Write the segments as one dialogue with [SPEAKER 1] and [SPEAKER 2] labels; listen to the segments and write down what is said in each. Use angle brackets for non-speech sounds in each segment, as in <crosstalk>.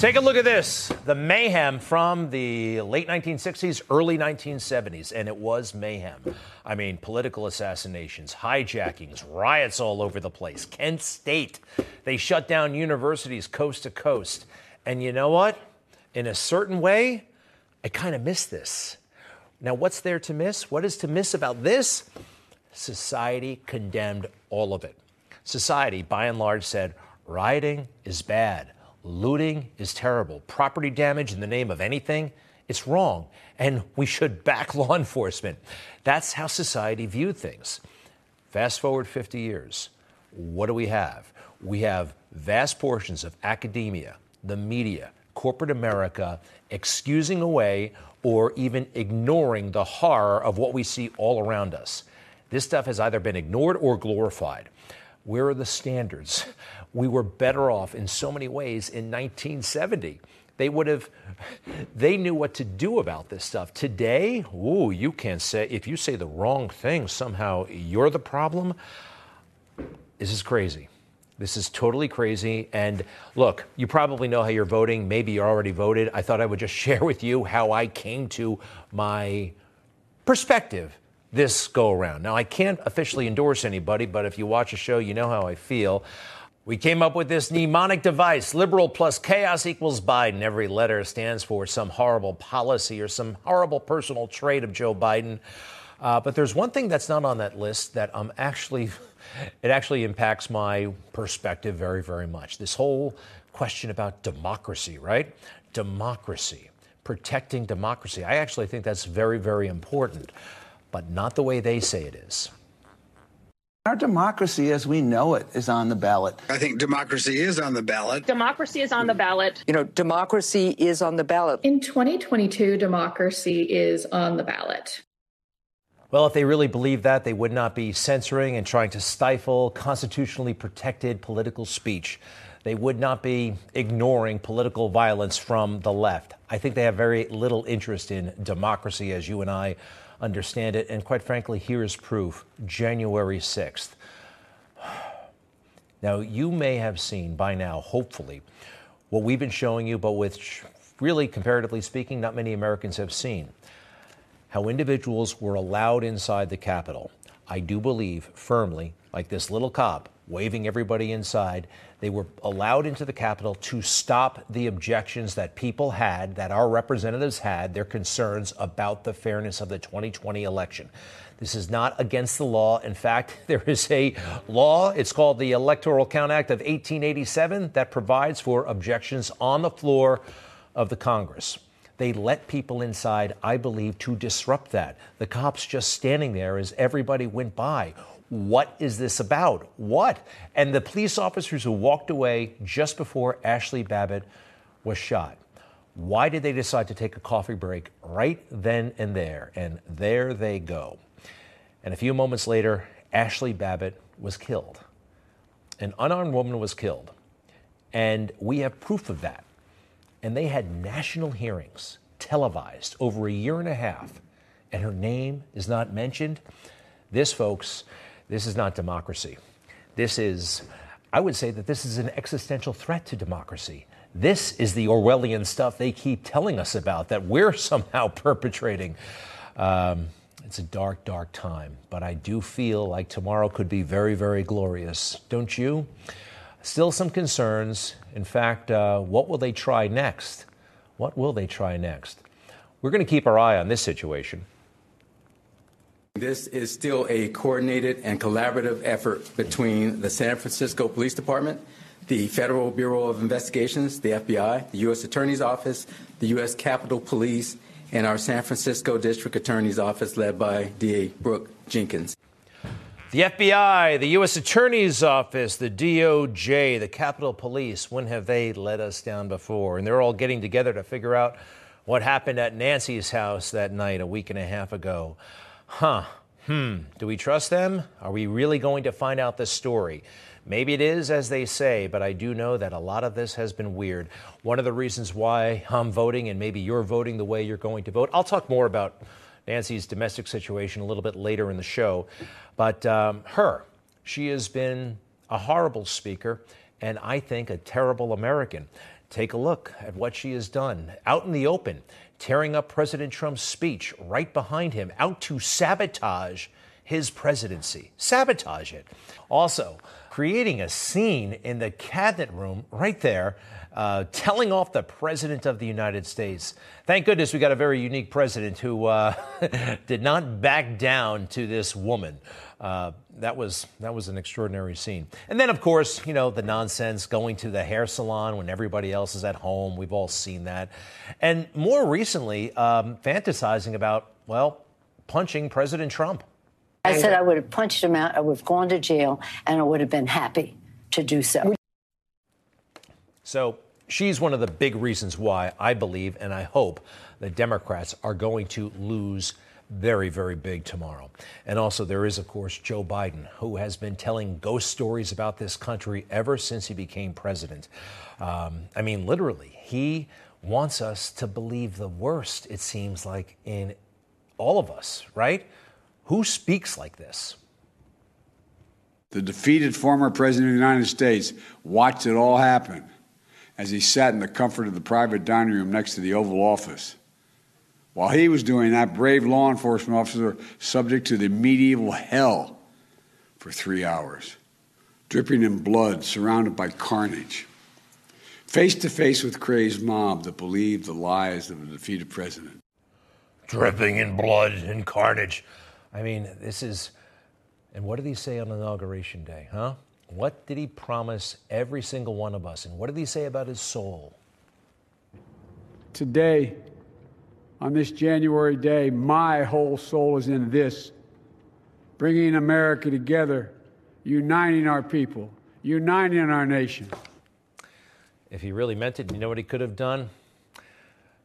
[SPEAKER 1] Take a look at this the mayhem from the late 1960s, early 1970s, and it was mayhem. I mean, political assassinations, hijackings, riots all over the place. Kent State, they shut down universities coast to coast. And you know what? In a certain way, I kind of miss this. Now, what's there to miss? What is to miss about this? Society condemned all of it. Society, by and large, said rioting is bad. Looting is terrible. Property damage in the name of anything, it's wrong. And we should back <laughs> law enforcement. That's how society viewed things. Fast forward 50 years. What do we have? We have vast portions of academia, the media, corporate America excusing away or even ignoring the horror of what we see all around us. This stuff has either been ignored or glorified. Where are the standards? We were better off in so many ways in 1970. They would have, <laughs> they knew what to do about this stuff. Today, ooh, you can't say, if you say the wrong thing, somehow you're the problem. This is crazy. This is totally crazy. And look, you probably know how you're voting. Maybe you already voted. I thought I would just <laughs> share with you how I came to my perspective this go around. Now, I can't officially endorse anybody, but if you watch a show, you know how I feel. We came up with this mnemonic device liberal plus chaos equals Biden. Every letter stands for some horrible policy or some horrible personal trait of Joe Biden. Uh, but there's one thing that's not on that list that I'm actually, <laughs> it actually impacts my perspective very, very much. This whole question about democracy, right? Democracy, protecting democracy. I actually think that's very, very important but not the way they say it is.
[SPEAKER 2] Our democracy as we know it is on the ballot.
[SPEAKER 3] I think democracy is on the ballot.
[SPEAKER 4] Democracy is on the ballot.
[SPEAKER 5] You know, democracy is on the ballot.
[SPEAKER 6] In 2022, democracy is on the ballot.
[SPEAKER 1] Well, if they really believe that, they would not be censoring and trying to stifle constitutionally protected political speech. They would not be ignoring political violence from the left. I think they have very little interest in democracy, as you and I understand it. And quite frankly, here is proof January 6th. Now, you may have seen by now, hopefully, what we've been showing you, but which really, comparatively speaking, not many Americans have seen how individuals were allowed inside the Capitol. I do believe firmly, like this little cop waving everybody inside, they were allowed into the Capitol to stop the objections that people had, that our representatives had, their concerns about the fairness of the 2020 election. This is not against the law. In fact, <laughs> there is a law, it's called the Electoral Count Act of 1887, that provides for objections on the floor of the Congress. They let people inside, I believe, to disrupt that. The cops just standing there as everybody went by. What is this about? What? And the police officers who walked away just before Ashli Babbitt was shot. Why did they decide to take a coffee break right then and there? And there they go. And a few moments later, Ashli Babbitt was killed. An unarmed woman was killed. And we have proof of that. And they had national hearings televised over a year and a half. And her name is not mentioned. This, folks, this is not democracy. This is, I would say that this is an existential threat to democracy. This is the Orwellian stuff they keep telling us about that we're <laughs> somehow perpetrating. Um, it's a dark, dark time, but I do feel like tomorrow could be very, very glorious. Don't you? Still some concerns. In fact, uh, what will they try next? What will they try next? We're going to keep our eye on this situation.
[SPEAKER 7] This is still a coordinated and collaborative effort between the San Francisco Police Department, the Federal Bureau of Investigations, the FBI, the U.S. Attorney's Office, the U.S. Capitol Police, and our San Francisco District Attorney's Office, led by DA Brooke Jenkins.
[SPEAKER 1] The FBI, the U.S. Attorney's Office, the DOJ, the Capitol Police, when have they let us down before? And they're all getting together to figure out what happened at Nancy's house that night a week and a half ago. Huh. Hmm. Do we trust them? Are we really going to find out the story? Maybe it is as they say, but I do know that a lot of this has been weird. One of the reasons why I'm voting, and maybe you're voting the way you're going to vote, I'll talk more about Nancy's domestic situation a little bit later in the show. But um, her, she has been a horrible speaker and I think a terrible American. Take a look at what she has done out in the open, tearing up President Trump's speech right behind him, out to sabotage his presidency. Sabotage it. Also, creating a scene in the cabinet room right there, uh, telling off the President of the United States. Thank goodness we got a very unique president who uh, <laughs> did not back down to this woman. Uh, that was that was an extraordinary scene. And then, of course, you know the nonsense going to the hair salon when everybody else is at home. We've all seen that. And more recently, um, fantasizing about well, punching President Trump.
[SPEAKER 4] I said I would have punched him out. I would have gone to jail, and I would have been happy to do so.
[SPEAKER 1] So she's one of the big reasons why I believe and I hope the Democrats are going to lose very, very big tomorrow. And also, there is, of course, Joe Biden, who has been telling ghost stories about this country ever since he became president. Um, I mean, literally, he wants us to believe the worst, it seems like, in all of us, right? Who speaks like this?
[SPEAKER 8] The defeated former president of the United States watched it all happen as he sat in the comfort of the private dining room next to the Oval Office. While he was doing that, brave law enforcement officers were subject to the medieval hell for three hours, dripping in blood, surrounded by carnage. Face to face with crazed mob that believed the lies of a defeated president.
[SPEAKER 1] Dripping in blood and carnage. I mean, this is. And what did he say on Inauguration Day, huh? What did he promise every single one of us? And what did he say about his soul?
[SPEAKER 9] Today, on this January day, my whole soul is in this bringing America together, uniting our people, uniting our nation.
[SPEAKER 1] If he really meant it, you know what he could have done?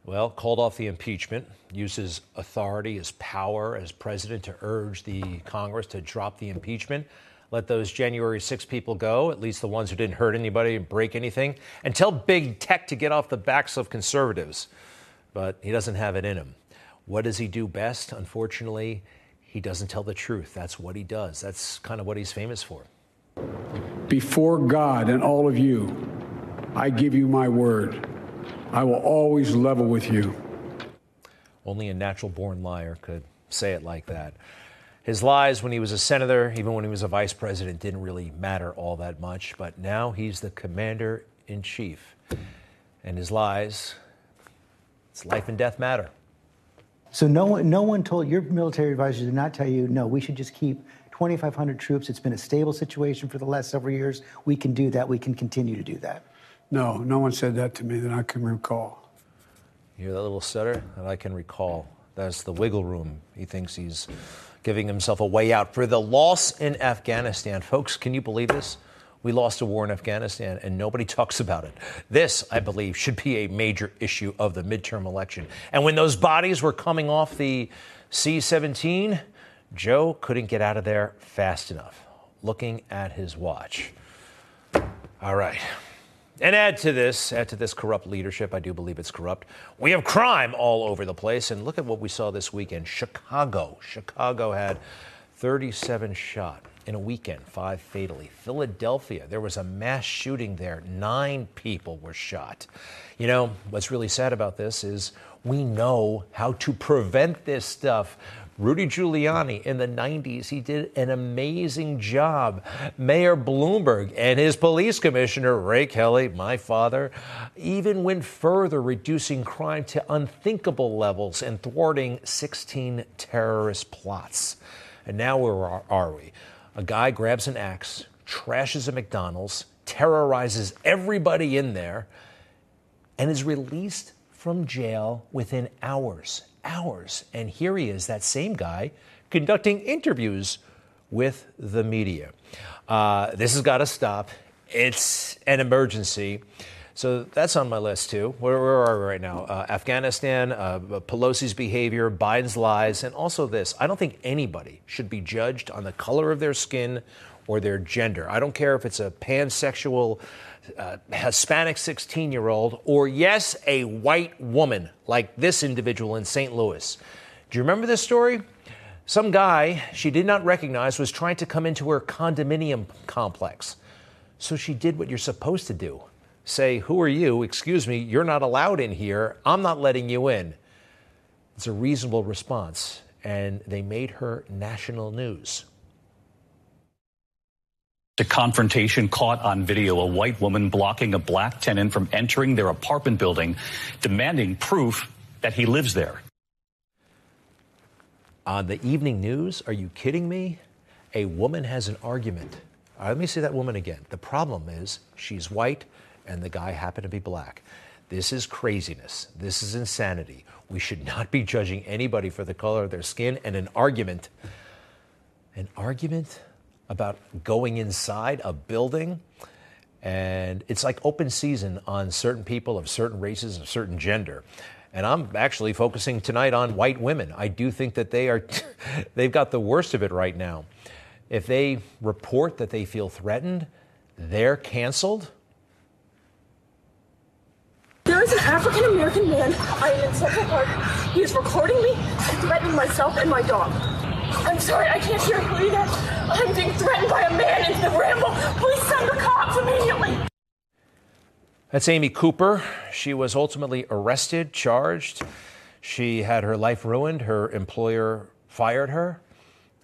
[SPEAKER 1] Well, called off the impeachment, used his authority, his power as president to urge the Congress to drop the impeachment. Let those January 6 people go, at least the ones who didn't hurt anybody and break anything, and tell big tech to get off the backs of conservatives. But he doesn't have it in him. What does he do best? Unfortunately, he doesn't tell the truth. That's what he does. That's kind of what he's famous for.
[SPEAKER 9] Before God and all of you, I give you my word. I will always level with you.
[SPEAKER 1] Only a natural born liar could say it like that. His lies when he was a senator, even when he was a vice president, didn't really matter all that much. But now he's the commander in chief. And his lies, it's life and death matter.
[SPEAKER 10] So no one, no one told your military advisors did not tell you no. We should just keep 2,500 troops. It's been a stable situation for the last several years. We can do that. We can continue to do that.
[SPEAKER 9] No, no one said that to me that I can recall.
[SPEAKER 1] You hear that little stutter? That I can recall. That's the wiggle room. He thinks he's giving himself a way out for the loss in Afghanistan. Folks, can you believe this? We lost a war in Afghanistan and nobody talks about it. This, I believe, should be a major issue of the midterm election. And when those bodies were coming off the C 17, Joe couldn't get out of there fast enough. Looking at his watch. All right. And add to this, add to this corrupt leadership, I do believe it's corrupt. We have crime all over the place. And look at what we saw this weekend. Chicago. Chicago had 37 shot in a weekend, five fatally. Philadelphia, there was a mass shooting there. Nine people were shot. You know, what's really sad about this is we know how to prevent this stuff. Rudy Giuliani in the 90s, he did an amazing job. Mayor Bloomberg and his police commissioner, Ray Kelly, my father, even went further, reducing crime to unthinkable levels and thwarting 16 terrorist plots. And now where are we? A guy grabs an axe, trashes a McDonald's, terrorizes everybody in there, and is released from jail within hours hours. And here he is, that same guy, conducting interviews with the media. Uh, this has got to stop. It's an emergency. So that's on my list too. Where, where are we right now? Uh, Afghanistan, uh, Pelosi's behavior, Biden's lies, and also this. I don't think anybody should be judged on the color of their skin or their gender. I don't care if it's a pansexual uh, Hispanic 16 year old, or yes, a white woman like this individual in St. Louis. Do you remember this story? Some guy she did not recognize was trying to come into her condominium complex. So she did what you're supposed to do say, Who are you? Excuse me, you're not allowed in here. I'm not letting you in. It's a reasonable response. And they made her national news.
[SPEAKER 11] The confrontation caught on video a white woman blocking a black tenant from entering their apartment building, demanding proof that he lives there.
[SPEAKER 1] On the evening news, are you kidding me? A woman has an argument. Right, let me say that woman again. The problem is she's white and the guy happened to be black. This is craziness. This is insanity. We should not be judging anybody for the color of their skin and an argument. An argument about going inside a building. And it's like open season on certain people of certain races, of certain gender. And I'm actually focusing tonight on white women. I do think that they are, <laughs> they've got the worst of it right now. If they report that they feel threatened, they're canceled.
[SPEAKER 12] There is an African American man. I am in Central Park. He is recording me and threatening myself and my dog. I'm sorry, I can't hear you. I'm being threatened by a man in the ramble. Please send the cops immediately.
[SPEAKER 1] That's Amy Cooper. She was ultimately arrested, charged. She had her life ruined. Her employer fired her.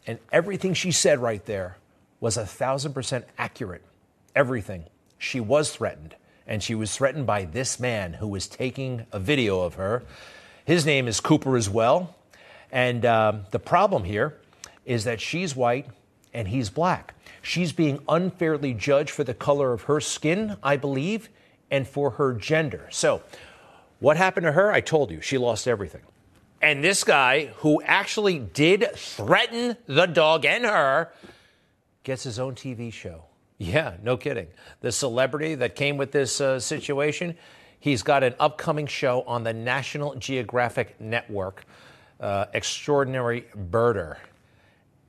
[SPEAKER 1] And everything she said right there was a thousand percent accurate. Everything. She was threatened. And she was threatened by this man who was taking a video of her. His name is Cooper as well. And um, the problem here is that she's white and he's black. She's being unfairly judged for the color of her skin, I believe, and for her gender. So, what happened to her? I told you, she lost everything. And this guy, who actually did threaten the dog and her, gets his own TV show. Yeah, no kidding. The celebrity that came with this uh, situation, he's got an upcoming show on the National Geographic Network, uh, Extraordinary Birder.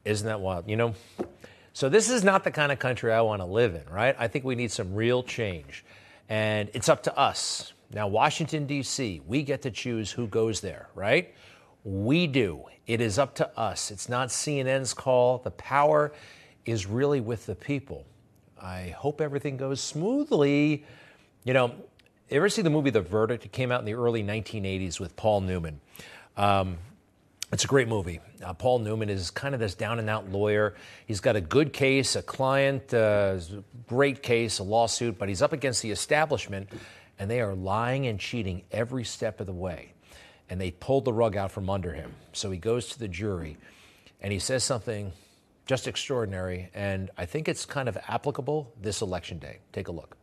[SPEAKER 1] Isn't that wild? You know, so this is not the kind of country I want to live in, right? I think we need some real change. And it's up to us. Now, Washington, D.C., we get to choose who goes there, right? We do. It is up to us. It's not CNN's call. The power is really with the people. I hope everything goes smoothly. You know, you ever see the movie The Verdict? It came out in the early 1980s with Paul Newman. Um, it's a great movie. Uh, Paul Newman is kind of this down and out lawyer. He's got a good case, a client, uh, great case, a lawsuit, but he's up against the establishment, and they are lying and cheating every step of the way. And they pulled the rug out from under him. So he goes to the jury, and he says something just extraordinary, and I think it's kind of applicable this election day. Take a look.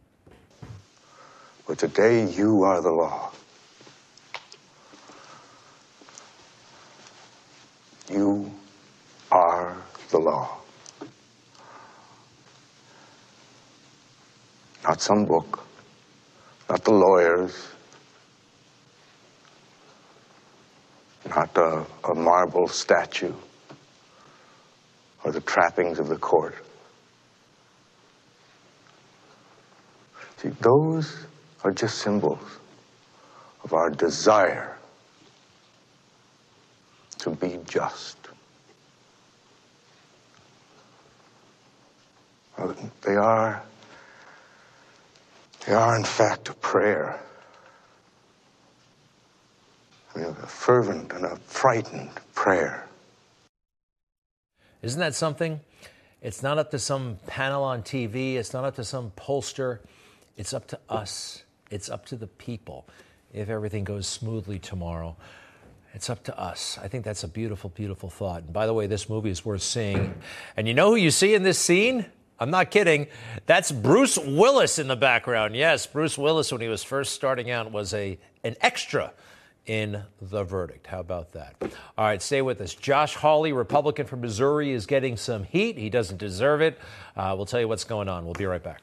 [SPEAKER 13] But today you are the law. You are the law. Not some book, not the lawyers, not a, a marble statue or the trappings of the court. See, those are just symbols of our desire to be just. They are, they are in fact a prayer. I mean, a fervent and a frightened prayer.
[SPEAKER 1] Isn't that something? It's not up to some panel on TV, it's not up to some pollster. It's up to us, it's up to the people if everything goes smoothly tomorrow. It's up to us. I think that's a beautiful, beautiful thought. And by the way, this movie is worth seeing. And you know who you see in this scene? I'm not kidding. That's Bruce Willis in the background. Yes, Bruce Willis, when he was first starting out, was a an extra in the verdict. How about that? All right, stay with us. Josh Hawley, Republican from Missouri, is getting some heat. He doesn't deserve it. Uh, we'll tell you what's going on. We'll be right back.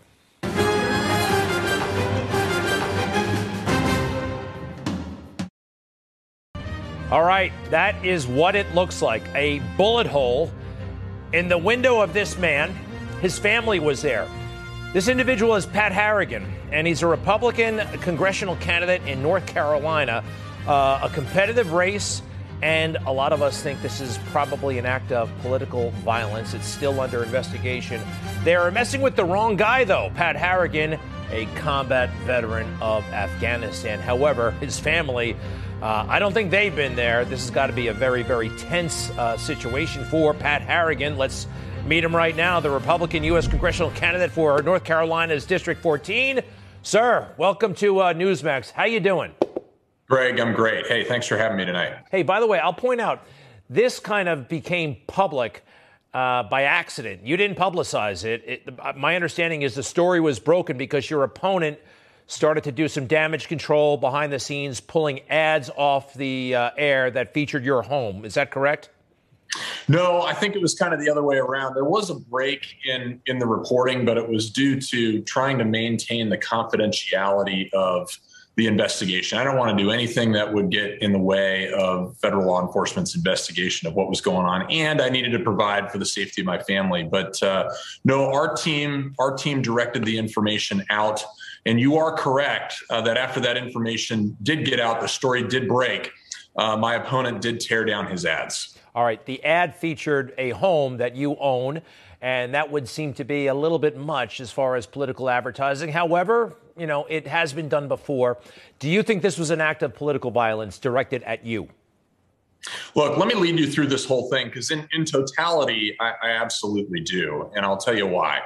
[SPEAKER 1] All right, that is what it looks like a bullet hole in the window of this man. His family was there. This individual is Pat Harrigan, and he's a Republican congressional candidate in North Carolina, uh, a competitive race. And a lot of us think this is probably an act of political violence. It's still under investigation. They're messing with the wrong guy, though. Pat Harrigan a combat veteran of Afghanistan. However, his family, uh, I don't think they've been there. This has got to be a very, very tense uh, situation for Pat Harrigan. Let's meet him right now, the Republican U.S. congressional candidate for North Carolina's District 14. Sir, welcome to uh, Newsmax. How you doing?
[SPEAKER 14] Greg, I'm great. Hey, thanks for having me tonight.
[SPEAKER 1] Hey, by the way, I'll point out this kind of became public uh, by accident. You didn't publicize it. it. My understanding is the story was broken because your opponent started to do some damage control behind the scenes, pulling ads off the uh, air that featured your home. Is that correct?
[SPEAKER 14] No, I think it was kind of the other way around. There was a break in in the reporting, but it was due to trying to maintain the confidentiality of the investigation. I don't want to do anything that would get in the way of federal law enforcement's investigation of what was going on, and I needed to provide for the safety of my family. But uh, no, our team, our team directed the information out, and you are correct uh, that after that information did get out, the story did break. Uh, my opponent did tear down his ads.
[SPEAKER 1] All right, the ad featured a home that you own, and that would seem to be a little bit much as far as political advertising. However, you know, it has been done before. Do you think this was an act of political violence directed at you?
[SPEAKER 14] Look, let me lead you through this whole thing because, in, in totality, I, I absolutely do. And I'll tell you why.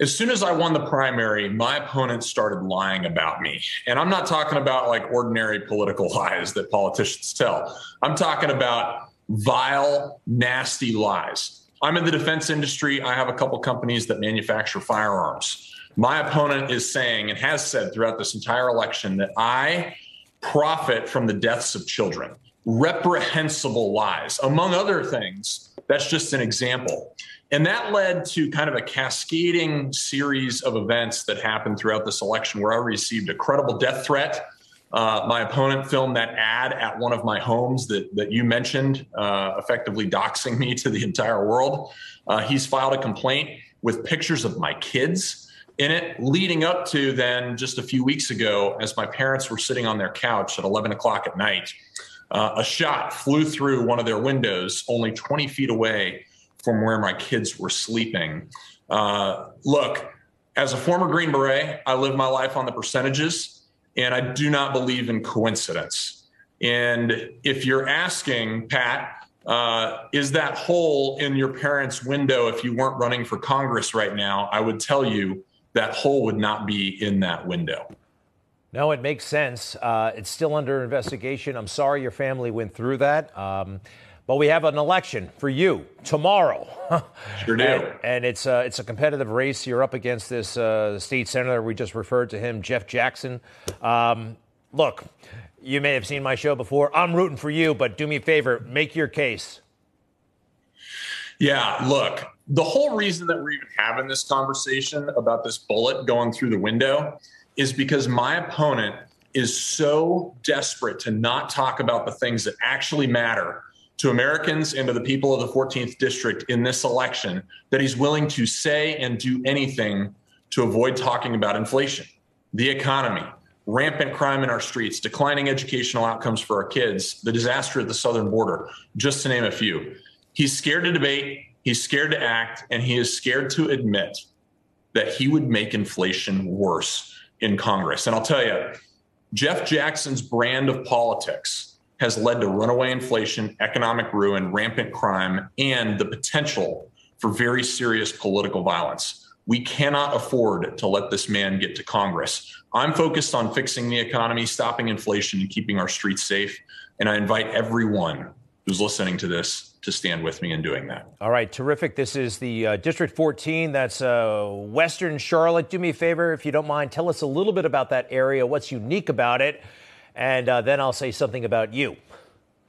[SPEAKER 14] As soon as I won the primary, my opponent started lying about me. And I'm not talking about like ordinary political <laughs> lies that politicians tell. I'm talking about vile, nasty lies. I'm in the defense industry. I have a couple companies that manufacture firearms. My opponent is saying and has said throughout this entire election that I profit from the deaths of children. Reprehensible lies. Among other things, that's just an example. And that led to kind of a cascading series of events that happened throughout this election where I received a credible death threat. Uh, my opponent filmed that ad at one of my homes that, that you mentioned, uh, effectively doxing me to the entire world. Uh, he's filed a complaint with pictures of my kids in it, leading up to then just a few weeks ago, as my parents were sitting on their couch at 11 o'clock at night, uh, a shot flew through one of their windows only 20 feet away from where my kids were sleeping. Uh, look, as a former Green Beret, I live my life on the percentages, and I do not believe in coincidence. And if you're asking, Pat, uh, is that hole in your parents' window if you weren't running for Congress right now? I would tell you that hole would not be in that window.
[SPEAKER 1] No, it makes sense. Uh, it's still under investigation. I'm sorry your family went through that. Um, but we have an election for you tomorrow. <laughs>
[SPEAKER 14] Sure do.
[SPEAKER 1] and, and, it's uh, it's a competitive race. You're up against this uh, state senator. We just referred to him, Jeff Jackson. Um, look, you may have seen my show before. I'm rooting for you, but do me a favor, make your case.
[SPEAKER 14] Yeah, look, the whole reason that we're even having this conversation about this bullet going through the window is because my opponent is so desperate to not talk about the things that actually matter to Americans and to the people of the 14th district in this election that he's willing to say and do anything to avoid talking about inflation, the economy, rampant crime in our streets, declining educational outcomes for our kids, the disaster at the southern border, just to name a few. He's scared to debate, he's scared to act, and he is scared to admit that he would make inflation worse in Congress. And I'll tell you, Jeff Jackson's brand of politics has led to runaway inflation, economic ruin, rampant crime, and the potential for very serious political violence. We cannot afford to let this man get to Congress. I'm focused on fixing the economy, stopping inflation, and keeping our streets safe. And I invite everyone who's listening to this to stand with me in doing that.
[SPEAKER 1] All right, terrific. This is the uh, District 14. That's uh, Western Charlotte. Do me a favor, if you don't mind, tell us a little bit about that area, what's unique about it, and uh, then I'll say something about you.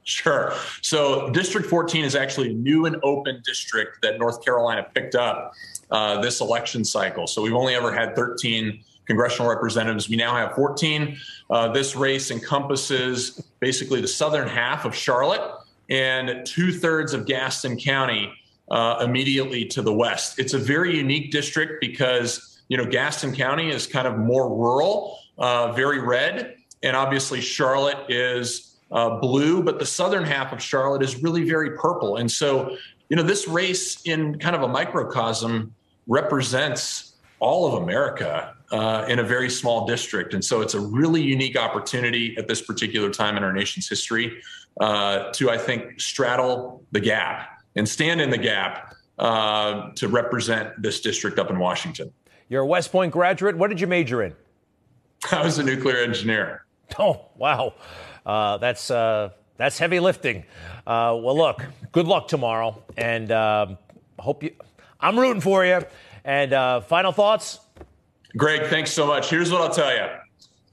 [SPEAKER 14] Sure. So, District 14 is actually a new and open district that North Carolina picked up uh, this election cycle. So, we've only ever had 13 congressional representatives. We now have 14. Uh, this race encompasses basically the southern half of Charlotte and two thirds of Gaston County uh, immediately to the west. It's a very unique district because you know Gaston County is kind of more rural, uh, very red, and obviously Charlotte is uh, blue, but the southern half of Charlotte is really very purple. And so you know this race in kind of a microcosm represents all of America uh, in a very small district. And so it's a really unique opportunity at this particular time in our nation's history uh, to, I think, straddle the gap and stand in the gap uh, to represent this district up in Washington.
[SPEAKER 1] You're a West Point graduate. What did you major in? <laughs>
[SPEAKER 14] I was a nuclear engineer.
[SPEAKER 1] Oh, wow. Uh, that's, uh, that's heavy lifting. Uh, well, look, good luck tomorrow. And um, hope you, I'm rooting for you. And uh, final thoughts?
[SPEAKER 14] Greg, thanks so much. Here's what I'll tell you.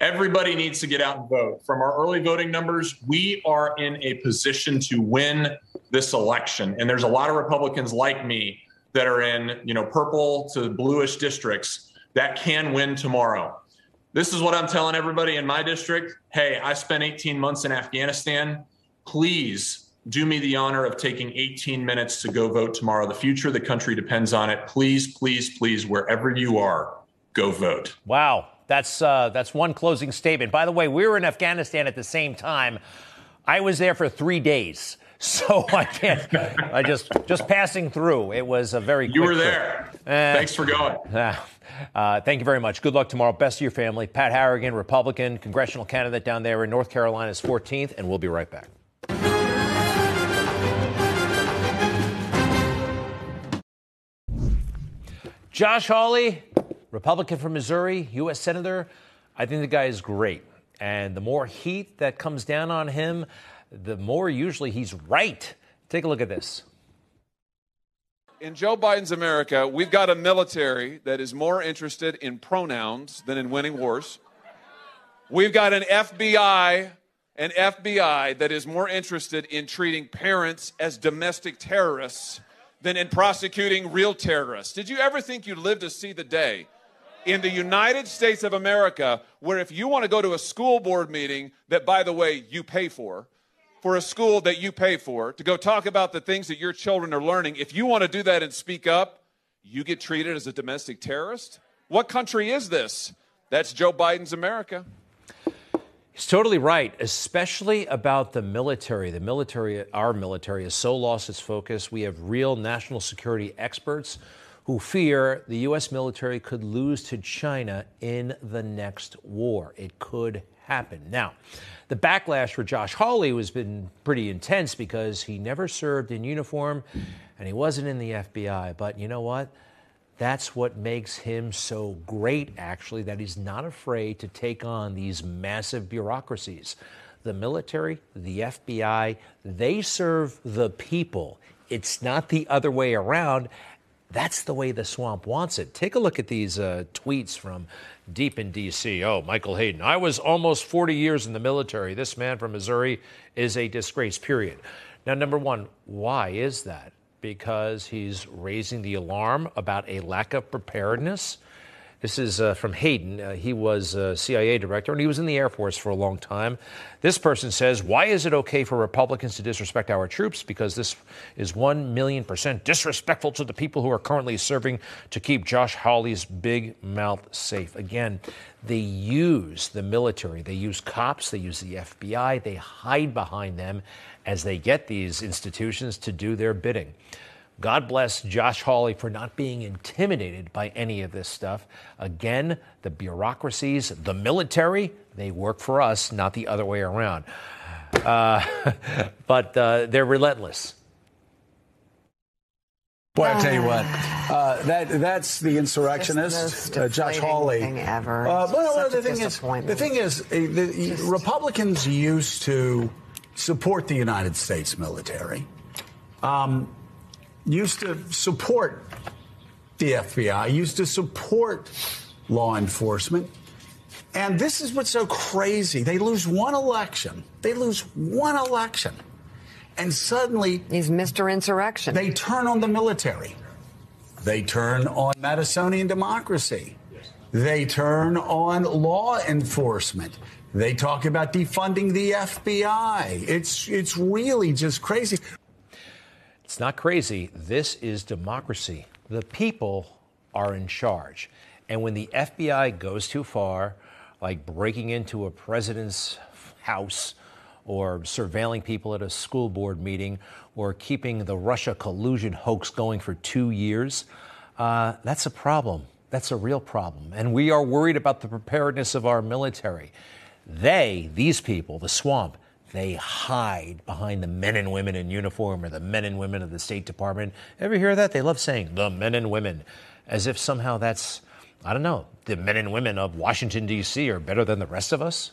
[SPEAKER 14] Everybody needs to get out and vote. From our early voting numbers, we are in a position to win this election. And there's a lot of Republicans like me that are in, you know, purple to bluish districts that can win tomorrow. This is what I'm telling everybody in my district. Hey, I spent 18 months in Afghanistan. Please do me the honor of taking 18 minutes to go vote tomorrow. The future of the country depends on it. Please, please, please, wherever you are, go vote.
[SPEAKER 1] Wow. That's, uh, that's one closing statement. By the way, we were in Afghanistan at the same time. I was there for three days. <laughs> So I can't. I just just passing through. It was a very.
[SPEAKER 14] You were there. Uh, Thanks for going.
[SPEAKER 1] Uh, thank you very much. Good luck tomorrow. Best of your family. Pat Harrigan, Republican, congressional candidate down there in North Carolina's 14th, and we'll be right back. Josh Hawley, Republican from Missouri, U.S. Senator. I think the guy is great. And the more heat that comes down on him, the more usually he's right. Take a look at this.
[SPEAKER 15] In Joe Biden's America, we've got a military that is more interested in pronouns than in winning wars. We've got an FBI, an FBI that is more interested in treating parents as domestic terrorists than in prosecuting real terrorists. Did you ever think you'd live to see the day in the United States of America where if you want to go to a school board meeting that, by the way, you pay for, for a school that you pay for to go talk about the things that your children are learning, if you want to do that and speak up, you get treated as a domestic terrorist? What country is this? That's Joe Biden's America.
[SPEAKER 1] He's totally right, especially about the military. The military, our military, has so lost its focus. We have real national security experts who fear the U.S. military could lose to China in the next war. It could happen. Now, the backlash for Josh Hawley has been pretty intense because he never served in uniform and he wasn't in the FBI. But you know what? That's what makes him so great, actually, that he's not afraid to take on these massive bureaucracies. The military, the FBI, they serve the people. It's not the other way around. That's the way the swamp wants it. Take a look at these uh, tweets from deep in D.C. Oh, Michael Hayden. I was almost 40 years in the military. This man from Missouri is a disgrace, period. Now, number one, why is that? Because he's raising the alarm about a lack of preparedness. This is uh, from Hayden. Uh, he was a CIA director and he was in the Air Force for a long time. This person says, Why is it okay for Republicans to disrespect our troops? Because this is 1 million percent disrespectful to the people who are currently serving to keep Josh Hawley's big mouth safe. Again, they use the military, they use cops, they use the FBI, they hide behind them as they get these institutions to do their bidding. God bless Josh Hawley for not being intimidated by any of this stuff. Again, the bureaucracies, the military, they work for us, not the other way around. Uh, <laughs> but uh, they're relentless.
[SPEAKER 16] Boy, I tell you what, uh, that that's the insurrectionist, uh, Josh Hawley.
[SPEAKER 17] Ever.
[SPEAKER 16] Uh, well,
[SPEAKER 17] Such
[SPEAKER 16] the
[SPEAKER 17] a
[SPEAKER 16] thing is, the thing is, uh, the Republicans used to support the United States military. Um, used to support the FBI, used to support law enforcement. And this is what's so crazy. They lose one election. They lose one election. And suddenly.
[SPEAKER 17] He's Mr. Insurrection.
[SPEAKER 16] They turn on the military. They turn on Madisonian democracy. They turn on law enforcement. They talk about defunding the FBI. It's, it's really just crazy.
[SPEAKER 1] It's not crazy. This is democracy. The people are in charge. And when the FBI goes too far, like breaking into a president's house or surveilling people at a school board meeting or keeping the Russia collusion hoax going for two years, uh, that's a problem. That's a real problem. And we are worried about the preparedness of our military. They, these people, the swamp, they hide behind the men and women in uniform or the men and women of the State Department. Ever hear that? They love saying the men and women as if somehow that's, I don't know, the men and women of Washington, D.C. are better than the rest of us?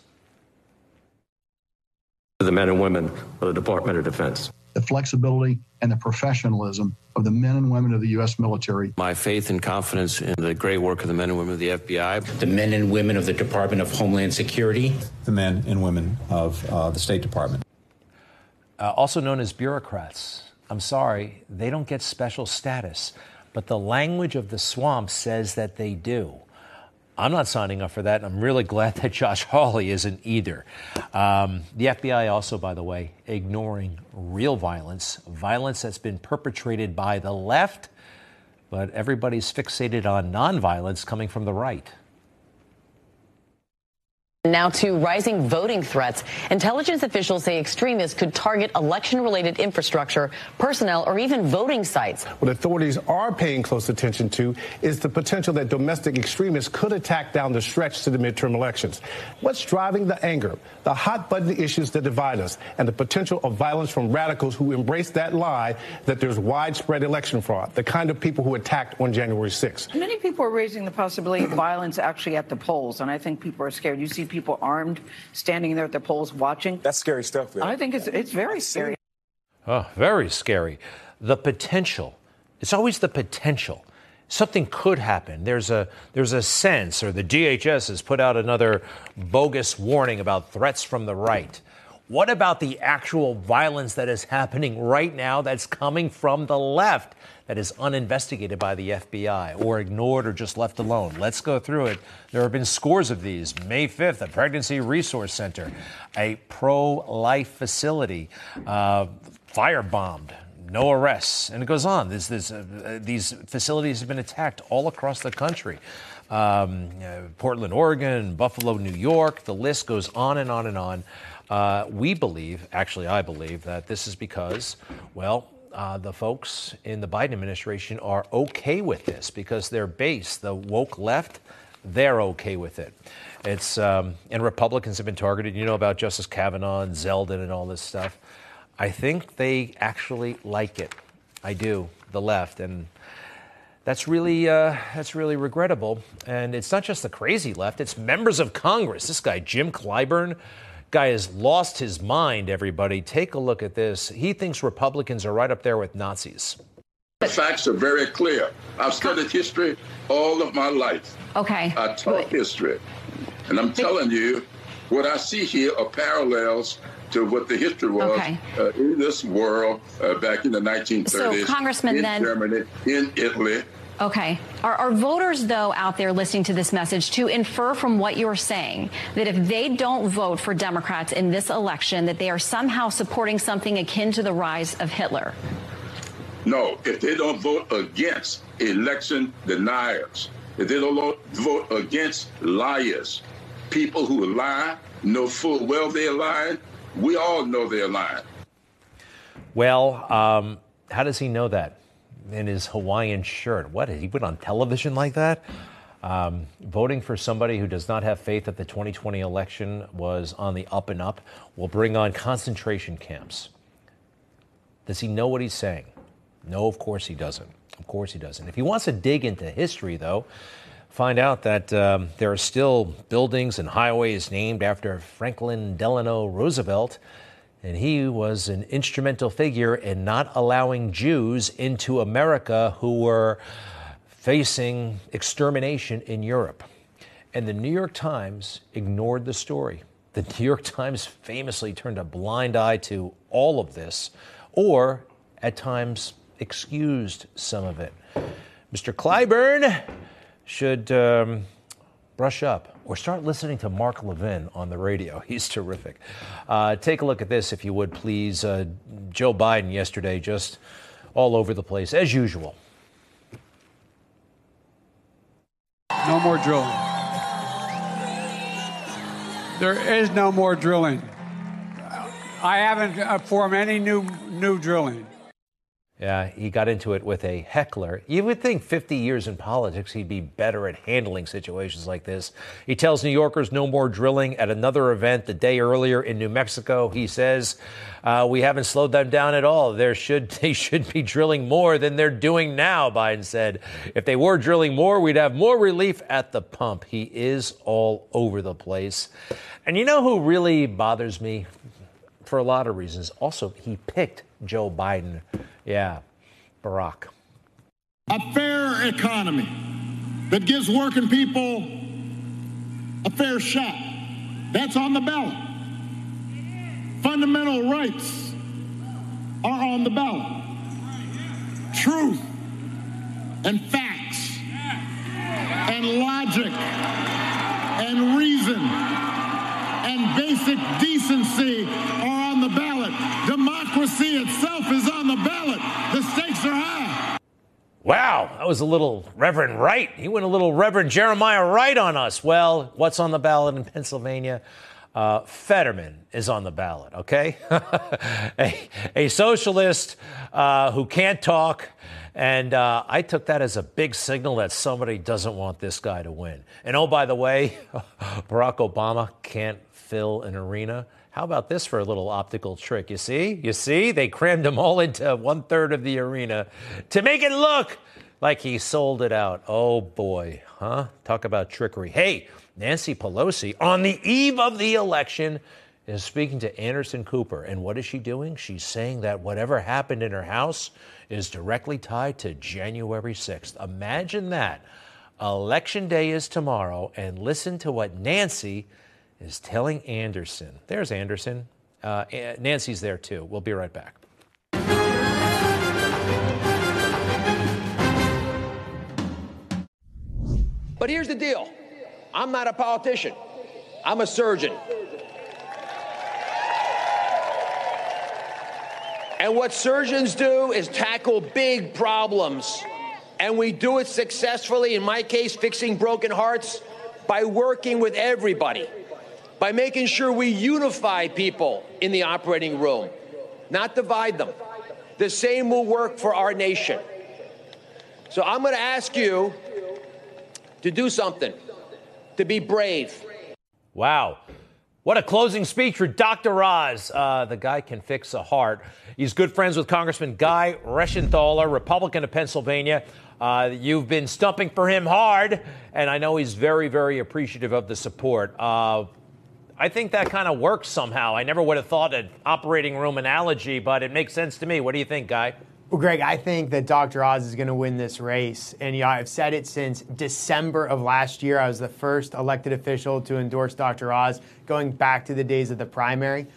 [SPEAKER 17] The men and women of the Department of Defense.
[SPEAKER 18] The flexibility and the professionalism of the men and women of the U.S. military.
[SPEAKER 17] My faith and confidence in the great work of the men and women of the FBI.
[SPEAKER 19] The men and women of the Department of Homeland Security.
[SPEAKER 20] The men and women of uh, the State Department.
[SPEAKER 1] Uh, also known as bureaucrats. I'm sorry, they don't get special status, but the language of the swamp says that they do. I'm not signing up for that. and I'm really glad that Josh Hawley isn't either. Um, the FBI also, by the way, ignoring real violence, violence that's been perpetrated by the left, but everybody's fixated on nonviolence coming from the right.
[SPEAKER 21] Now to rising voting threats. Intelligence officials say extremists could target election related infrastructure, personnel, or even voting sites.
[SPEAKER 22] What authorities are paying close attention to is the potential that domestic extremists could attack down the stretch to the midterm elections. What's driving the anger, the hot button issues that divide us, and the potential of violence from radicals who embrace that lie that there's widespread election fraud, the kind of people who attacked on January 6th.
[SPEAKER 5] Many people are raising the possibility of violence actually at the polls, and I think people are scared. You see people people armed standing there at the polls watching.
[SPEAKER 22] That's scary stuff. Man.
[SPEAKER 5] I think it's it's very scary.
[SPEAKER 1] Oh, very scary. The potential. It's always the potential. Something could happen. There's a there's a sense, or the DHS has put out another bogus warning about threats from the right. What about the actual violence that is happening right now that's coming from the left? that is uninvestigated by the FBI or ignored or just left alone. Let's go through it. There have been scores of these. May 5th, a pregnancy resource center, a pro life facility, uh, firebombed. No arrests, and it goes on. This, this, uh, these facilities have been attacked all across the country. Um, uh, Portland, Oregon, Buffalo, New York. The list goes on and on and on. Uh, we believe, actually, I believe, that this is because, well, uh, the folks in the Biden administration are okay with this because their base, the woke left, they're okay with it. It's um, and Republicans have been targeted. You know about Justice Kavanaugh and Zeldin and all this stuff. I think they actually like it. I do. The left and that's really uh, that's really regrettable. And it's not just the crazy left; it's members of Congress. This guy Jim Clyburn Guy has lost his mind, everybody. Take a look at this. He thinks Republicans are right up there with Nazis.
[SPEAKER 23] The facts are very clear. I've studied history all of my life.
[SPEAKER 21] Okay.
[SPEAKER 23] I taught history. And I'm telling you, what I see here are parallels to what the history was okay. uh, in this world uh, back in the 1930s.
[SPEAKER 21] So, Congressman,
[SPEAKER 23] in
[SPEAKER 21] then.
[SPEAKER 23] Germany, in Italy,
[SPEAKER 21] Okay. Are, are, voters, though, out there listening to this message to infer from what you're saying that if they don't vote for Democrats in this election, that they are somehow supporting something akin to the rise of Hitler?
[SPEAKER 23] No. If they don't vote against election deniers, if they don't vote against liars, people who lie, know full well they're lying, we all know they're lying.
[SPEAKER 1] Well, um, how does he know that? In his Hawaiian shirt. What? He went on television like that? Um, voting for somebody who does not have faith that the 2020 election was on the up and up will bring on concentration camps. Does he know what he's saying? No, of course he doesn't. Of course he doesn't. If he wants to dig into history, though, find out that um, there are still buildings and highways named after Franklin Delano Roosevelt and he was an instrumental figure in not allowing Jews into America who were facing extermination in Europe. And the New York Times ignored the story. The New York Times famously turned a blind eye to all of this, or at times excused some of it. Mr. Clyburn should um, brush up or start listening to Mark Levin on the radio. <laughs> He's terrific. Uh, take a look at this, if you would, please. Uh, Joe Biden yesterday, just all over the place, as usual.
[SPEAKER 9] No more drilling. There is no more drilling. I haven't uh, formed any new new drilling.
[SPEAKER 1] Yeah, he got into it with a heckler. You would think 50 years in politics, he'd be better at handling situations like this. He tells New Yorkers no more drilling at another event the day earlier in New Mexico. He says, uh, We haven't slowed them down at all. There should, <laughs> they should be drilling more than they're doing now, Biden said. If they were drilling more, we'd have more relief at the pump. He is all over the place. And you know who really bothers me? For a lot of reasons. Also, he picked Joe Biden. Yeah, Barack.
[SPEAKER 24] A fair economy that gives working people a fair shot. That's on the ballot. Fundamental rights are on the ballot. Truth and facts and logic and reason and basic decency are. Democracy itself is on the ballot. The stakes are high.
[SPEAKER 1] Wow, that was a little Reverend Wright. He went a little Reverend Jeremiah Wright on us. Well, what's on the ballot in Pennsylvania? Uh, Fetterman is on the ballot, okay? <laughs> a, a, socialist uh, who can't talk. And uh, I took that as a big signal that somebody doesn't want this guy to win. And oh, by the way, <laughs> Barack Obama can't fill an arena. How about this for a little optical trick? You see? You see? They crammed him all into one third of the arena to make it look like he sold it out. Oh boy, huh? Talk about trickery. Hey, Nancy Pelosi, on the eve of the election, is speaking to Anderson Cooper. And what is she doing? She's saying that whatever happened in her house is directly tied to January 6th. Imagine that. Election day is tomorrow, and listen to what Nancy is telling Anderson. There's Anderson. Uh, Nancy's there too. We'll be right back.
[SPEAKER 25] But here's the deal I'm not a politician, I'm a surgeon. And what surgeons do is tackle big problems. And we do it successfully, in my case, fixing broken hearts, by working with everybody by making sure we unify people in the operating room, not divide them. The same will work for our nation. So I'm going to ask you to do something, to be brave.
[SPEAKER 1] Wow. What a closing speech for Dr. Oz. Uh, the guy can fix a heart. He's good friends with Congressman Guy Reschenthaler, Republican of Pennsylvania. Uh, you've been stumping for him hard, and I know he's very, very appreciative of the support. Uh, I think that kind of works somehow. I never would have thought an operating room analogy, but it makes sense to me. What do you think, Guy?
[SPEAKER 26] Well, Greg, I think that Dr. Oz is going to win this race. And yeah, I've said it since December of last year. I was the first elected official to endorse Dr. Oz, going back to the days of the primary.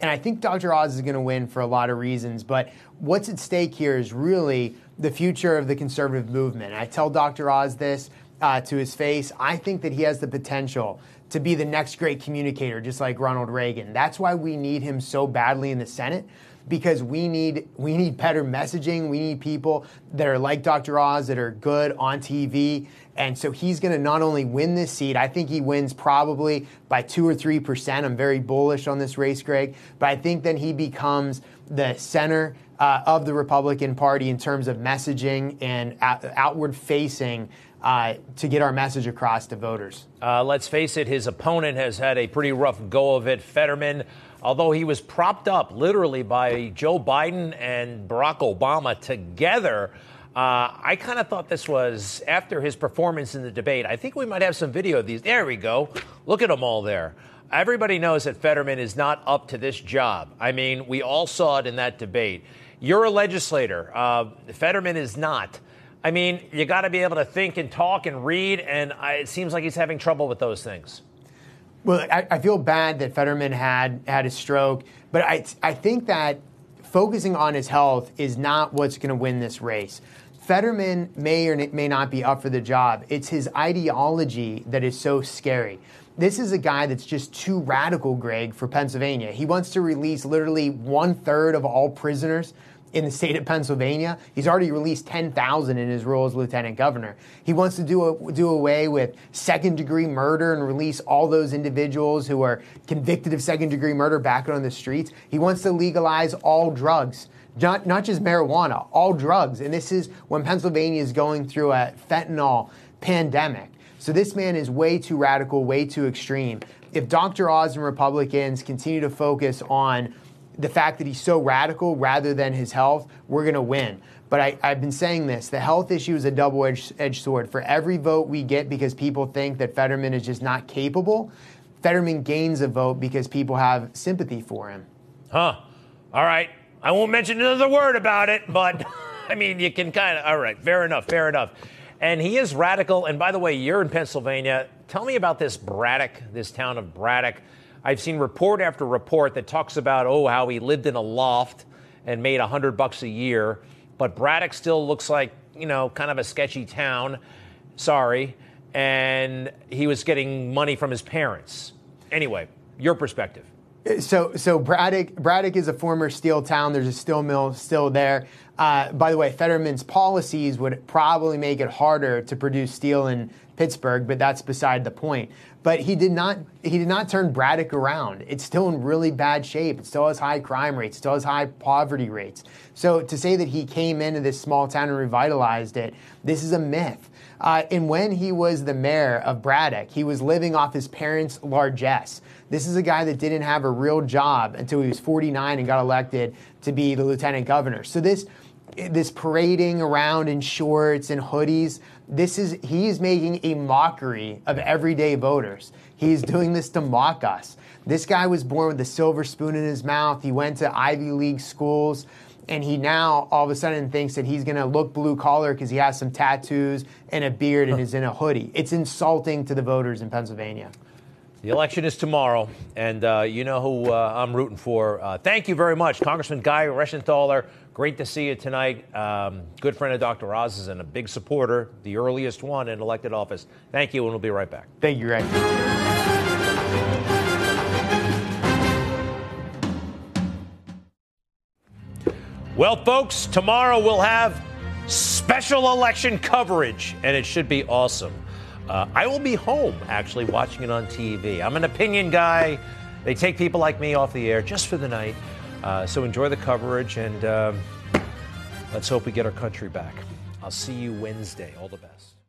[SPEAKER 26] And I think Dr. Oz is going to win for a lot of reasons. But what's at stake here is really the future of the conservative movement. I tell Dr. Oz this uh, to his face. I think that he has the potential to be the next great communicator, just like Ronald Reagan. That's why we need him so badly in the Senate because we need we need better messaging. We need people that are like Dr. Oz that are good on TV. And so he's going to not only win this seat, I think he wins probably by two or three percent. I'm very bullish on this race, Greg. But I think then he becomes the center uh, of the Republican Party in terms of messaging and out- outward facing uh, to get our message across to voters.
[SPEAKER 1] Uh, let's face it, his opponent has had a pretty rough go of it. Fetterman, although he was propped up literally by Joe Biden and Barack Obama together. Uh, I kind of thought this was after his performance in the debate. I think we might have some video of these. There we go. Look at them all there. Everybody knows that Fetterman is not up to this job. I mean, we all saw it in that debate. You're a legislator. Uh, Fetterman is not. I mean, you got to be able to think and talk and read, and I, it seems like he's having trouble with those things.
[SPEAKER 26] Well, I, I, feel bad that Fetterman had had a stroke, but I I think that focusing on his health is not what's going to win this race. Fetterman may or may not be up for the job. It's his ideology that is so scary. This is a guy that's just too radical, Greg, for Pennsylvania. He wants to release literally one third of all prisoners in the state of Pennsylvania. He's already released 10,000 in his role as lieutenant governor. He wants to do, a, do away with second degree murder and release all those individuals who are convicted of second degree murder back on the streets. He wants to legalize all drugs. not, not just marijuana, all drugs. And this is when Pennsylvania is going through a fentanyl pandemic. So this man is way too radical, way too extreme. If Dr. Oz and Republicans continue to focus on the fact that he's so radical rather than his health, we're going to win. But I, have been saying this the health issue is a double edged sword. For every vote we get because people think that Fetterman is just not capable, Fetterman gains a vote because people have sympathy for him.
[SPEAKER 1] Huh. All right. I won't mention another word about it, but <laughs> I mean, you can kind of, all right, fair enough, fair enough. And he is radical. And by the way, you're in Pennsylvania. Tell me about this Braddock, this town of Braddock. I've seen report after report that talks about, oh, how he lived in a loft and made a hundred bucks a year. But Braddock still looks like, you know, kind of a sketchy town. Sorry. And he was getting money from his parents. Anyway, your perspective.
[SPEAKER 26] So, so Braddock, Braddock is a former steel town. There's a steel mill still there. Uh, by the way, Fetterman's policies would probably make it harder to produce steel in Pittsburgh, but that's beside the point. But he did not he did not turn Braddock around. It's still in really bad shape. It still has high crime rates. Still has high poverty rates. So to say that he came into this small town and revitalized it, this is a myth. Uh, and when he was the mayor of Braddock, he was living off his parents' largesse. This is a guy that didn't have a real job until he was 49 and got elected to be the lieutenant governor. So this this parading around in shorts and hoodies. This is he's making a mockery of everyday voters. He's doing this to mock us. This guy was born with a silver spoon in his mouth. He went to Ivy League schools and he now all of a sudden thinks that he's going to look blue collar because he has some tattoos and a beard and is in a hoodie. It's insulting to the voters in Pennsylvania.
[SPEAKER 1] The election is tomorrow, and uh, you know who uh, I'm rooting for. Uh, thank you very much, Congressman Guy Reschenthaler. Great to see you tonight. Um, good friend of Dr. Oz's and a big supporter, the earliest one in elected office. Thank you, and we'll be right back.
[SPEAKER 26] Thank you, Ray.
[SPEAKER 1] Well, folks, tomorrow we'll have special election coverage, and it should be awesome. Uh, I will be home actually watching it on TV. I'm an opinion guy. They take people like me off the air just for the night. Uh, so enjoy the coverage and um, let's hope we get our country back. I'll see you Wednesday. All the best.